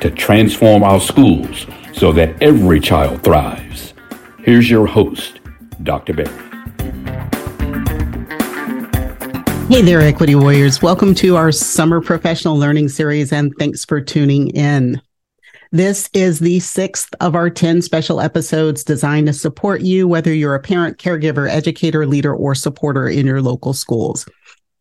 to transform our schools so that every child thrives. Here's your host, Dr. Berry. Hey there, Equity Warriors. Welcome to our Summer Professional Learning Series, and thanks for tuning in. This is the sixth of our 10 special episodes designed to support you, whether you're a parent, caregiver, educator, leader, or supporter in your local schools.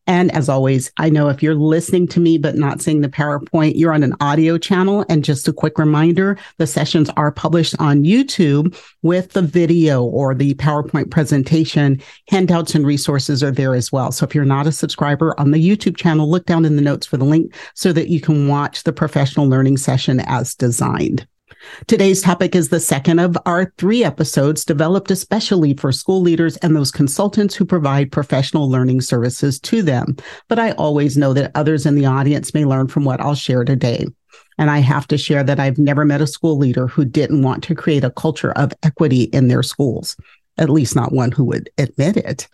And as always, I know if you're listening to me but not seeing the PowerPoint, you're on an audio channel. And just a quick reminder, the sessions are published on YouTube with the video or the PowerPoint presentation. Handouts and resources are there as well. So if you're not a subscriber on the YouTube channel, look down in the notes for the link so that you can watch the professional learning session as designed. Today's topic is the second of our three episodes developed especially for school leaders and those consultants who provide professional learning services to them. But I always know that others in the audience may learn from what I'll share today. And I have to share that I've never met a school leader who didn't want to create a culture of equity in their schools at least not one who would admit it.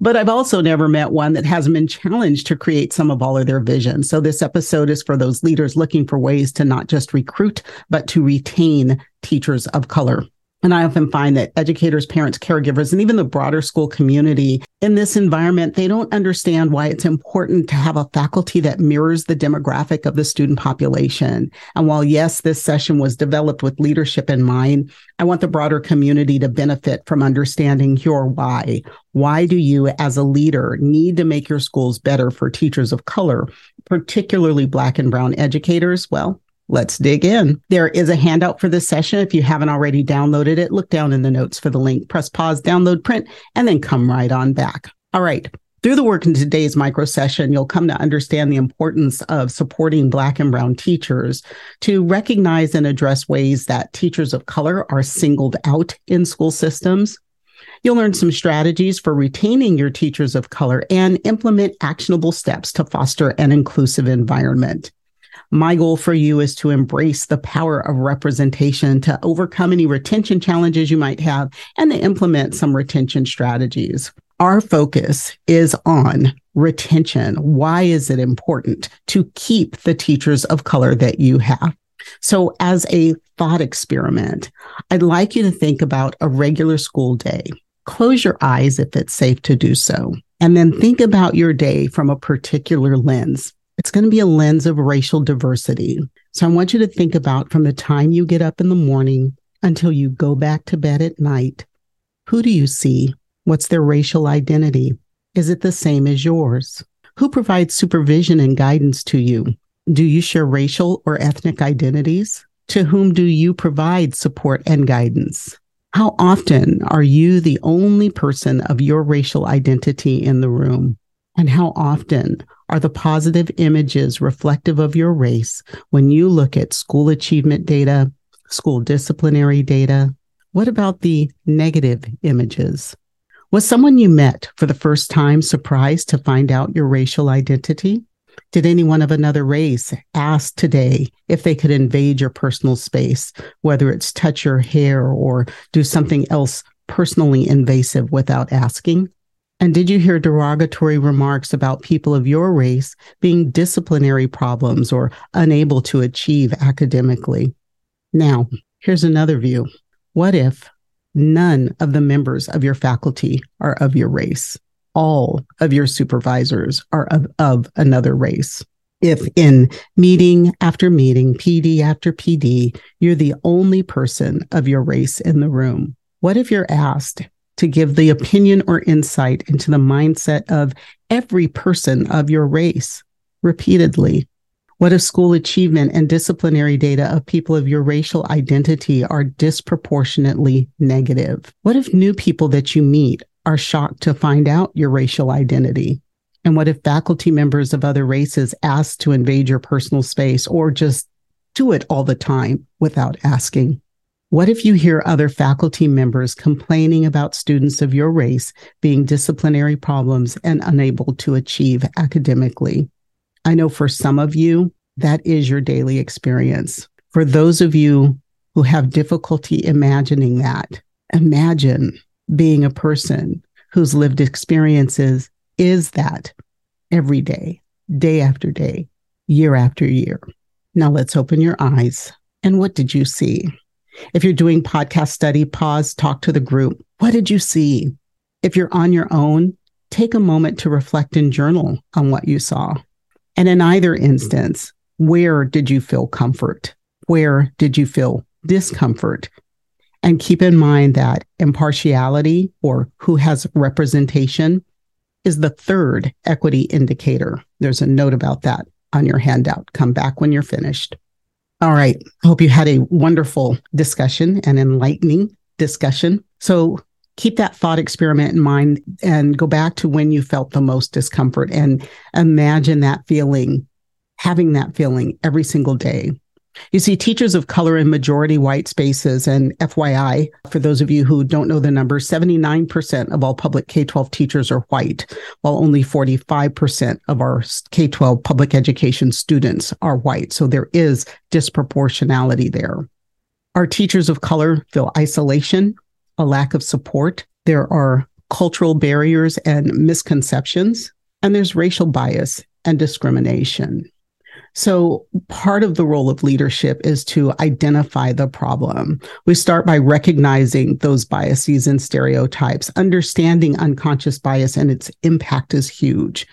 But I've also never met one that hasn't been challenged to create some of all of their vision. So this episode is for those leaders looking for ways to not just recruit, but to retain teachers of color. And I often find that educators, parents, caregivers, and even the broader school community in this environment, they don't understand why it's important to have a faculty that mirrors the demographic of the student population. And while, yes, this session was developed with leadership in mind, I want the broader community to benefit from understanding your why. Why do you, as a leader, need to make your schools better for teachers of color, particularly Black and Brown educators? Well, Let's dig in. There is a handout for this session. If you haven't already downloaded it, look down in the notes for the link, press pause, download, print, and then come right on back. All right. Through the work in today's micro session, you'll come to understand the importance of supporting Black and Brown teachers to recognize and address ways that teachers of color are singled out in school systems. You'll learn some strategies for retaining your teachers of color and implement actionable steps to foster an inclusive environment. My goal for you is to embrace the power of representation to overcome any retention challenges you might have and to implement some retention strategies. Our focus is on retention. Why is it important to keep the teachers of color that you have? So, as a thought experiment, I'd like you to think about a regular school day. Close your eyes if it's safe to do so, and then think about your day from a particular lens. It's going to be a lens of racial diversity. So I want you to think about from the time you get up in the morning until you go back to bed at night, who do you see? What's their racial identity? Is it the same as yours? Who provides supervision and guidance to you? Do you share racial or ethnic identities? To whom do you provide support and guidance? How often are you the only person of your racial identity in the room? And how often are the positive images reflective of your race when you look at school achievement data, school disciplinary data? What about the negative images? Was someone you met for the first time surprised to find out your racial identity? Did anyone of another race ask today if they could invade your personal space, whether it's touch your hair or do something else personally invasive without asking? And did you hear derogatory remarks about people of your race being disciplinary problems or unable to achieve academically? Now, here's another view. What if none of the members of your faculty are of your race? All of your supervisors are of, of another race. If in meeting after meeting, PD after PD, you're the only person of your race in the room, what if you're asked, to give the opinion or insight into the mindset of every person of your race repeatedly. What if school achievement and disciplinary data of people of your racial identity are disproportionately negative? What if new people that you meet are shocked to find out your racial identity? And what if faculty members of other races ask to invade your personal space or just do it all the time without asking. What if you hear other faculty members complaining about students of your race being disciplinary problems and unable to achieve academically? I know for some of you, that is your daily experience. For those of you who have difficulty imagining that, imagine being a person whose lived experiences is that every day, day after day, year after year. Now let's open your eyes. And what did you see? If you're doing podcast study, pause, talk to the group. What did you see? If you're on your own, take a moment to reflect and journal on what you saw. And in either instance, where did you feel comfort? Where did you feel discomfort? And keep in mind that impartiality or who has representation is the third equity indicator. There's a note about that on your handout. Come back when you're finished. All right. I hope you had a wonderful discussion and enlightening discussion. So keep that thought experiment in mind and go back to when you felt the most discomfort and imagine that feeling, having that feeling every single day you see teachers of color in majority white spaces. And FYI, for those of you who don't know the numbers, 79% of all public K 12 teachers are white, while only 45% of our K 12 public education students are white. So there is disproportionality there. Our teachers of color feel isolation, a lack of support. There are cultural barriers and misconceptions, and there's racial bias and discrimination. So, part of the role of leadership is to identify the problem. We start by recognizing those biases and stereotypes. Understanding unconscious bias and its impact is huge.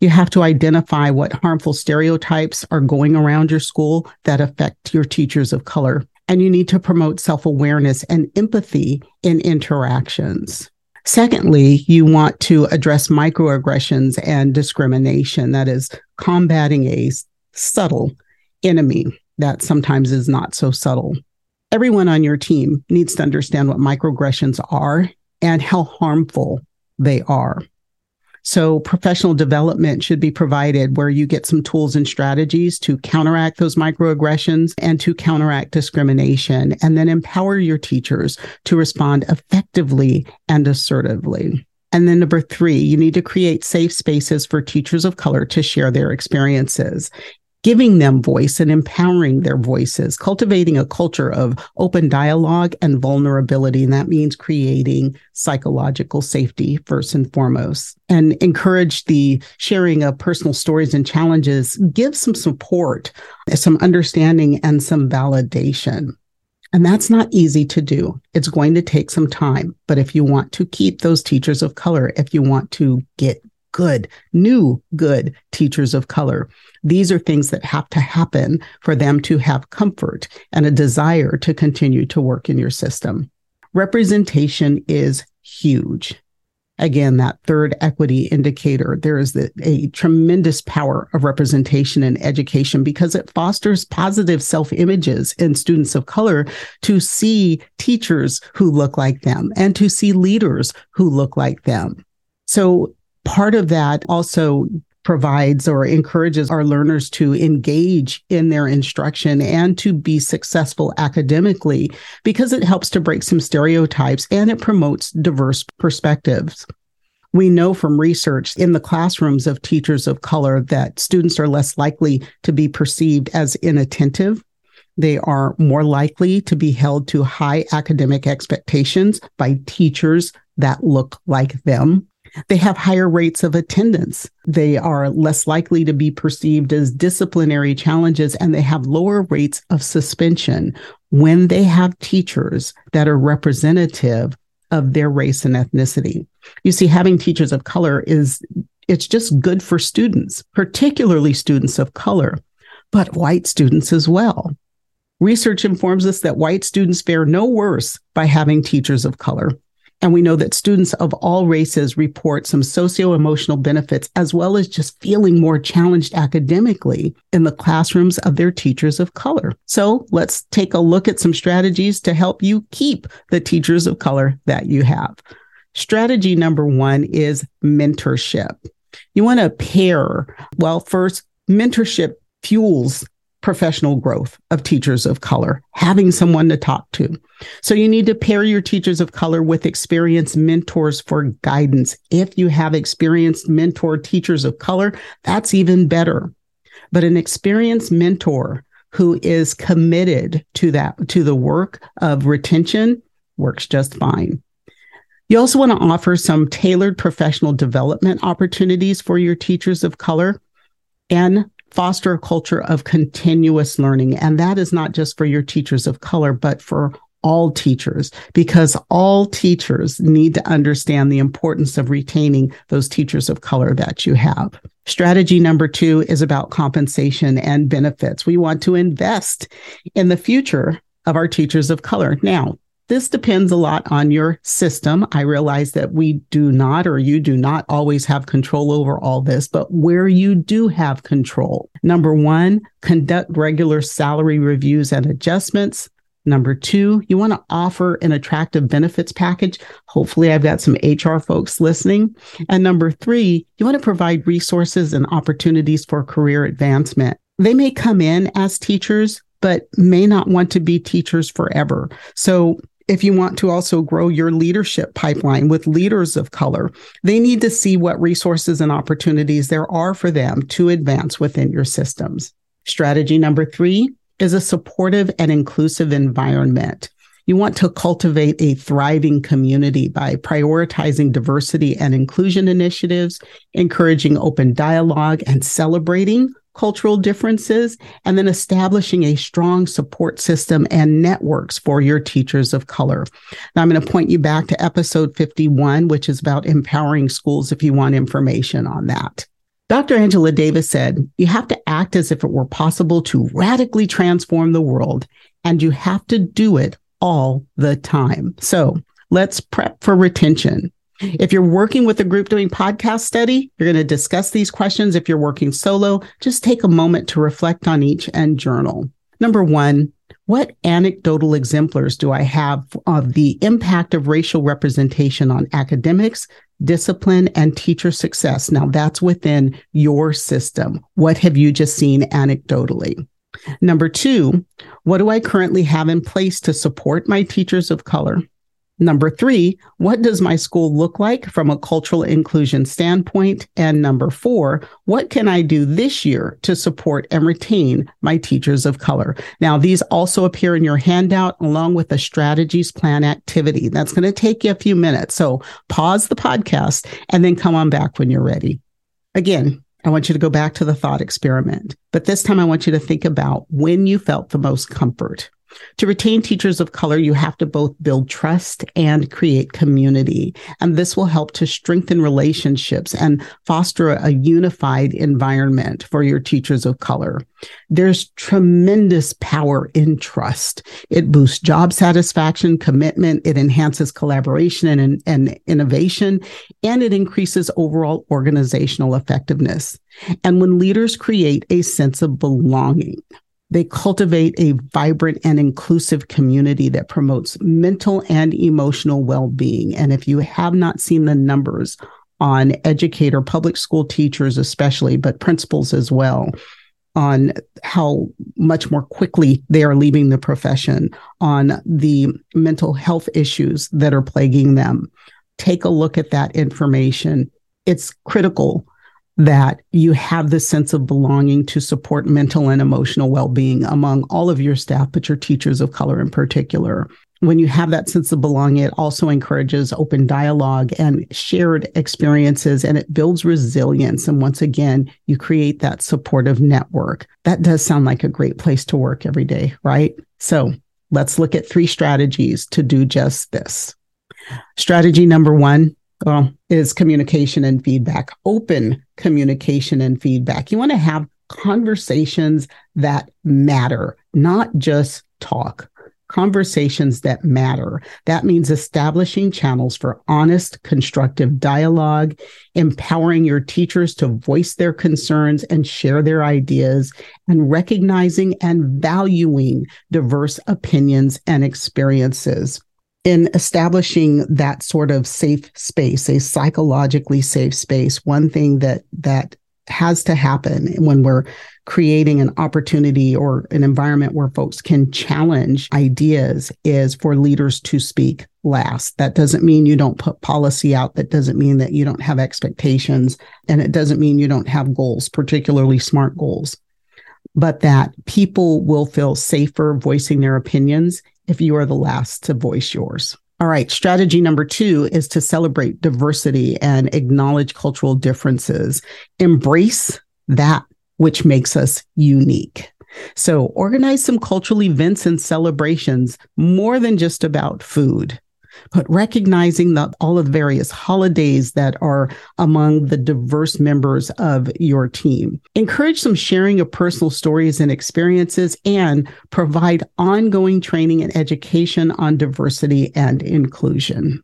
You have to identify what harmful stereotypes are going around your school that affect your teachers of color. And you need to promote self awareness and empathy in interactions. Secondly, you want to address microaggressions and discrimination, that is, combating a subtle enemy that sometimes is not so subtle. Everyone on your team needs to understand what microaggressions are and how harmful they are. So, professional development should be provided where you get some tools and strategies to counteract those microaggressions and to counteract discrimination, and then empower your teachers to respond effectively and assertively. And then number three, you need to create safe spaces for teachers of color to share their experiences giving them voice and empowering their voices, cultivating a culture of open dialogue and vulnerability. And that means creating psychological safety first and foremost, and encourage the sharing of personal stories and challenges, give some support, some understanding, and some validation. And that's not easy to do. It's going to take some time. But if you want to keep those teachers of color, if you want to get good, new good teachers of color. These are things that have to happen for them to have comfort and a desire to continue to work in your system. Representation is huge. Again, that third equity indicator, there is the, a tremendous power of representation in education because it fosters positive self images in students of color to see teachers who look like them and to see leaders who look like them. So part of that also provides or encourages our learners to engage in their instruction and to be successful academically because it helps to break some stereotypes and it promotes diverse perspectives. We know from research in the classrooms of teachers of color that students are less likely to be perceived as inattentive. They are more likely to be held to high academic expectations by teachers that look like them. They have higher rates of attendance. They are less likely to be perceived as disciplinary challenges, and they have lower rates of suspension when they have teachers that are representative of their race and ethnicity. You see, having teachers of color is it's just good for students, particularly students of color, but white students as well. Research informs us that white students fare no worse by having teachers of color. And we know that students of all races report some socio emotional benefits, as well as just feeling more challenged academically in the classrooms of their teachers of color. So let's take a look at some strategies to help you keep the teachers of color that you have. Strategy number one is mentorship. You want to pair, well, first, mentorship fuels professional growth of teachers of color, having someone to talk to. So you need to pair your teachers of color with experienced mentors for guidance. If you have experienced mentor teachers of color, that's even better. But an experienced mentor who is committed to that, to the work of retention works just fine. You also want to offer some tailored professional development opportunities for your teachers of color and foster a culture of continuous learning. And that is not just for your teachers of color, but for all teachers, because all teachers need to understand the importance of retaining those teachers of color that you have. Strategy number two is about compensation and benefits. We want to invest in the future of our teachers of color. Now, this depends a lot on your system. I realize that we do not, or you do not always have control over all this, but where you do have control, number one, conduct regular salary reviews and adjustments. Number two, you want to offer an attractive benefits package. Hopefully, I've got some HR folks listening. And number three, you want to provide resources and opportunities for career advancement. They may come in as teachers, but may not want to be teachers forever. So if you want to also grow your leadership pipeline with leaders of color, they need to see what resources and opportunities there are for them to advance within your systems. Strategy number three is a supportive and inclusive environment. You want to cultivate a thriving community by prioritizing diversity and inclusion initiatives, encouraging open dialogue, and celebrating cultural differences, and then establishing a strong support system and networks for your teachers of color. Now, I'm going to point you back to episode 51, which is about empowering schools if you want information on that. Dr. Angela Davis said, You have to act as if it were possible to radically transform the world, and you have to do it all the time. So let's prep for retention. If you're working with a group doing podcast study, you're going to discuss these questions. If you're working solo, just take a moment to reflect on each and journal. Number one, what anecdotal exemplars do I have of the impact of racial representation on academics, discipline, and teacher success? Now that's within your system. What have you just seen anecdotally? Number two, what do I currently have in place to support my teachers of color? Number three, what does my school look like from a cultural inclusion standpoint? And number four, what can I do this year to support and retain my teachers of color? Now, these also appear in your handout along with the strategies plan activity. That's going to take you a few minutes. So pause the podcast and then come on back when you're ready. Again, I want you to go back to the thought experiment, but this time I want you to think about when you felt the most comfort. To retain teachers of color, you have to both build trust and create community. And this will help to strengthen relationships and foster a unified environment for your teachers of color. There's tremendous power in trust. It boosts job satisfaction, commitment, it enhances collaboration and, and innovation, and it increases overall organizational effectiveness. And when leaders create a sense of belonging, they cultivate a vibrant and inclusive community that promotes mental and emotional well being. And if you have not seen the numbers on educator, public school teachers, especially, but principals as well, on how much more quickly they are leaving the profession, on the mental health issues that are plaguing them. Take a look at that information. It's critical that you have the sense of belonging to support mental and emotional well-being among all of your staff but your teachers of color in particular. When you have that sense of belonging it also encourages open dialogue and shared experiences and it builds resilience. And once again you create that supportive network. That does sound like a great place to work every day right? So let's look at three strategies to do just this. Strategy number one well, is communication and feedback, open communication and feedback. You want to have conversations that matter, not just talk. Conversations that matter. That means establishing channels for honest, constructive dialogue, empowering your teachers to voice their concerns and share their ideas, and recognizing and valuing diverse opinions and experiences in establishing that sort of safe space, a psychologically safe space, one thing that that has to happen when we're creating an opportunity or an environment where folks can challenge ideas is for leaders to speak last. That doesn't mean you don't put policy out. That doesn't mean that you don't have expectations. And it doesn't mean you don't have goals, particularly smart goals, but that people will feel safer voicing their opinions if you are the last to voice yours. All right. Strategy number two is to celebrate diversity and acknowledge cultural differences. Embrace that which makes us unique. So organize some cultural events and celebrations more than just about food but recognizing that all of the various holidays that are among the diverse members of your team. Encourage some sharing of personal stories and experiences and provide ongoing training and education on diversity and inclusion.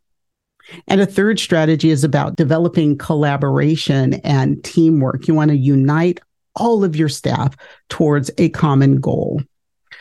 And a third strategy is about developing collaboration and teamwork. You want to unite all of your staff towards a common goal.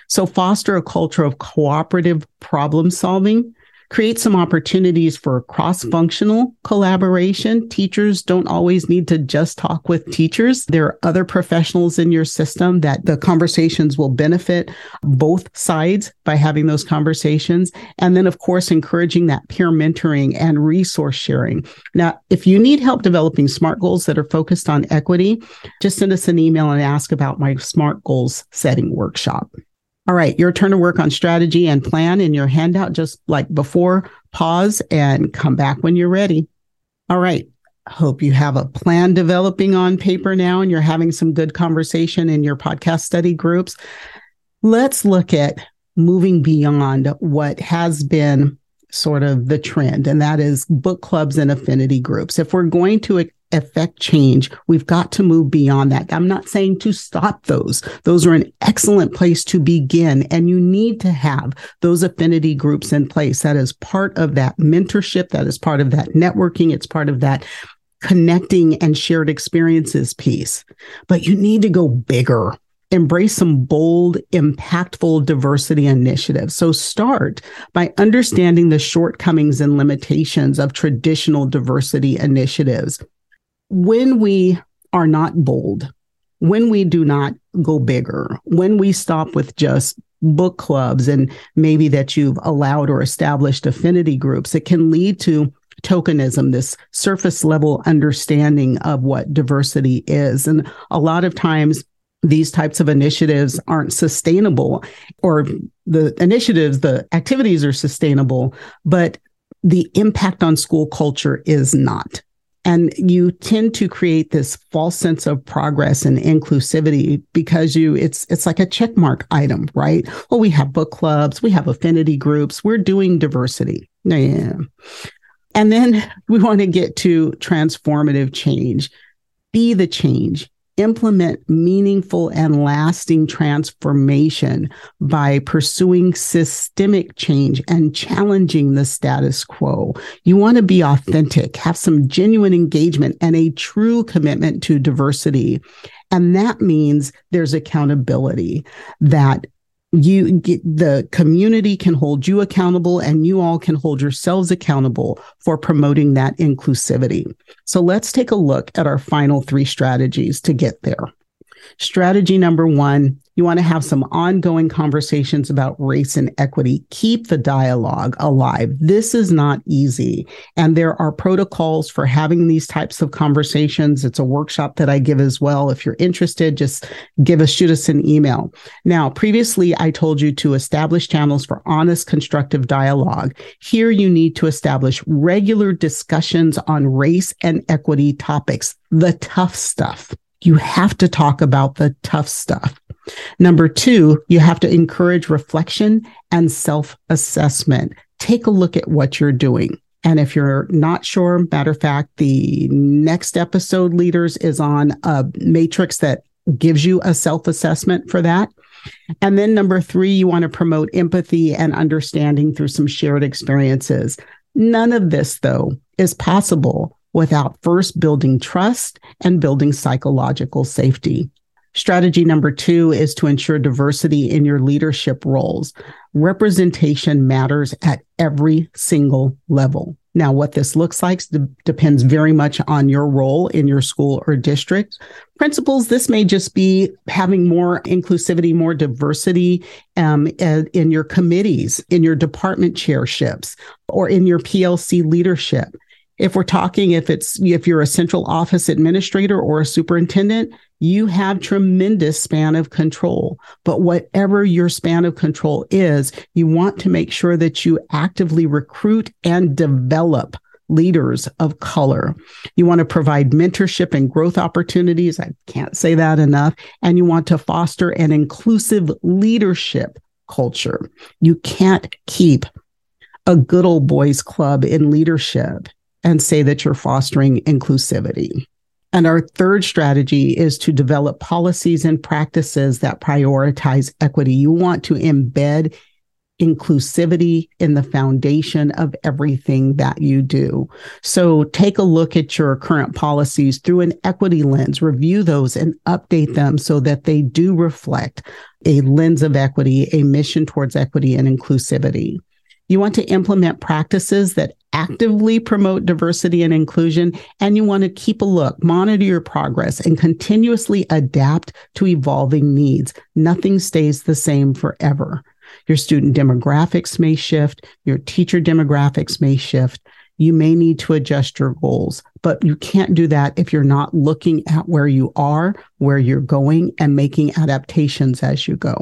So foster a culture of cooperative problem solving create some opportunities for cross functional collaboration. Teachers don't always need to just talk with teachers. There are other professionals in your system that the conversations will benefit both sides by having those conversations. And then, of course, encouraging that peer mentoring and resource sharing. Now, if you need help developing SMART goals that are focused on equity, just send us an email and ask about my SMART goals setting workshop. All right, your turn to work on strategy and plan in your handout, just like before. Pause and come back when you're ready. All right. Hope you have a plan developing on paper now and you're having some good conversation in your podcast study groups. Let's look at moving beyond what has been sort of the trend, and that is book clubs and affinity groups. If we're going to affect change, we've got to move beyond that. I'm not saying to stop those. Those are an excellent place to begin. And you need to have those affinity groups in place. That is part of that mentorship. That is part of that networking. It's part of that connecting and shared experiences piece. But you need to go bigger. Embrace some bold, impactful diversity initiatives. So start by understanding the shortcomings and limitations of traditional diversity initiatives when we are not bold, when we do not go bigger, when we stop with just book clubs and maybe that you've allowed or established affinity groups, it can lead to tokenism, this surface level understanding of what diversity is. And a lot of times, these types of initiatives aren't sustainable, or the initiatives, the activities are sustainable, but the impact on school culture is not. And you tend to create this false sense of progress and inclusivity because you it's it's like a checkmark item, right? Well, we have book clubs, we have affinity groups, we're doing diversity. Yeah. And then we want to get to transformative change. Be the change implement meaningful and lasting transformation by pursuing systemic change and challenging the status quo. You want to be authentic, have some genuine engagement and a true commitment to diversity. And that means there's accountability that you get the community can hold you accountable and you all can hold yourselves accountable for promoting that inclusivity. So let's take a look at our final three strategies to get there. Strategy number one you want to have some ongoing conversations about race and equity. Keep the dialogue alive. This is not easy. And there are protocols for having these types of conversations. It's a workshop that I give as well. If you're interested, just give us, shoot us an email. Now, previously I told you to establish channels for honest, constructive dialogue. Here you need to establish regular discussions on race and equity topics, the tough stuff. You have to talk about the tough stuff. Number two, you have to encourage reflection and self assessment. Take a look at what you're doing. And if you're not sure, matter of fact, the next episode, Leaders, is on a matrix that gives you a self assessment for that. And then number three, you want to promote empathy and understanding through some shared experiences. None of this, though, is possible without first building trust and building psychological safety. Strategy number two is to ensure diversity in your leadership roles. Representation matters at every single level. Now, what this looks like depends very much on your role in your school or district. Principals, this may just be having more inclusivity, more diversity um, in your committees, in your department chairships, or in your PLC leadership if we're talking if it's if you're a central office administrator or a superintendent you have tremendous span of control but whatever your span of control is you want to make sure that you actively recruit and develop leaders of color. You want to provide mentorship and growth opportunities. I can't say that enough. And you want to foster an inclusive leadership culture. You can't keep a good old boys club in leadership and say that you're fostering inclusivity. And our third strategy is to develop policies and practices that prioritize equity. You want to embed inclusivity in the foundation of everything that you do. So take a look at your current policies through an equity lens, review those and update them so that they do reflect a lens of equity, a mission towards equity and inclusivity. You want to implement practices that actively promote diversity and inclusion, and you want to keep a look, monitor your progress, and continuously adapt to evolving needs. Nothing stays the same forever. Your student demographics may shift, your teacher demographics may shift. You may need to adjust your goals, but you can't do that if you're not looking at where you are, where you're going, and making adaptations as you go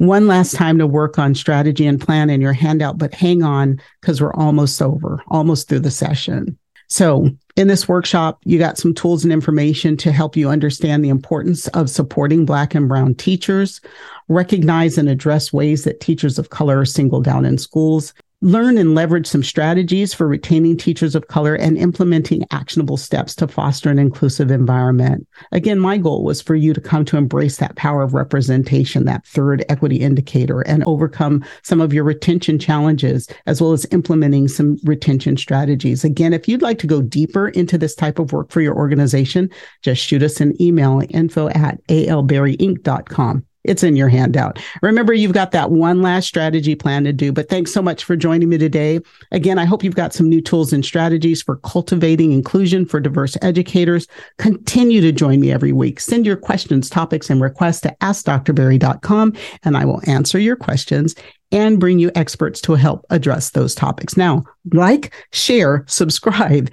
one last time to work on strategy and plan in your handout, but hang on because we're almost over, almost through the session. So, in this workshop, you got some tools and information to help you understand the importance of supporting Black and Brown teachers, recognize and address ways that teachers of color are singled out in schools, learn and leverage some strategies for retaining teachers of color and implementing actionable steps to foster an inclusive environment. Again, my goal was for you to come to embrace that power of representation, that third equity indicator, and overcome some of your retention challenges, as well as implementing some retention strategies. Again, if you'd like to go deeper into this type of work for your organization, just shoot us an email info at alberryinc.com. It's in your handout. Remember, you've got that one last strategy plan to do. But thanks so much for joining me today. Again, I hope you've got some new tools and strategies for cultivating inclusion for diverse educators. Continue to join me every week. Send your questions, topics, and requests to askdrberry.com, and I will answer your questions and bring you experts to help address those topics. Now, like, share, subscribe,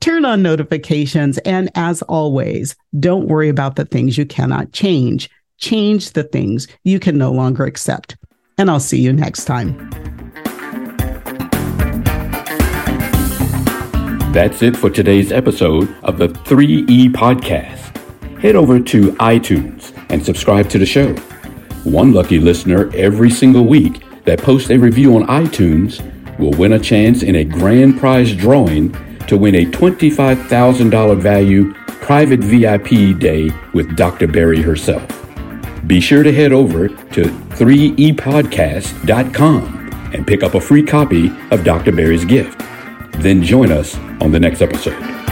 turn on notifications, and as always, don't worry about the things you cannot change change the things you can no longer accept. And I'll see you next time. That's it for today's episode of the 3E Podcast. Head over to iTunes and subscribe to the show. One lucky listener every single week that posts a review on iTunes will win a chance in a grand prize drawing to win a $25,000 value private VIP day with Dr. Berry herself be sure to head over to 3epodcast.com and pick up a free copy of Dr. Berry's gift. Then join us on the next episode.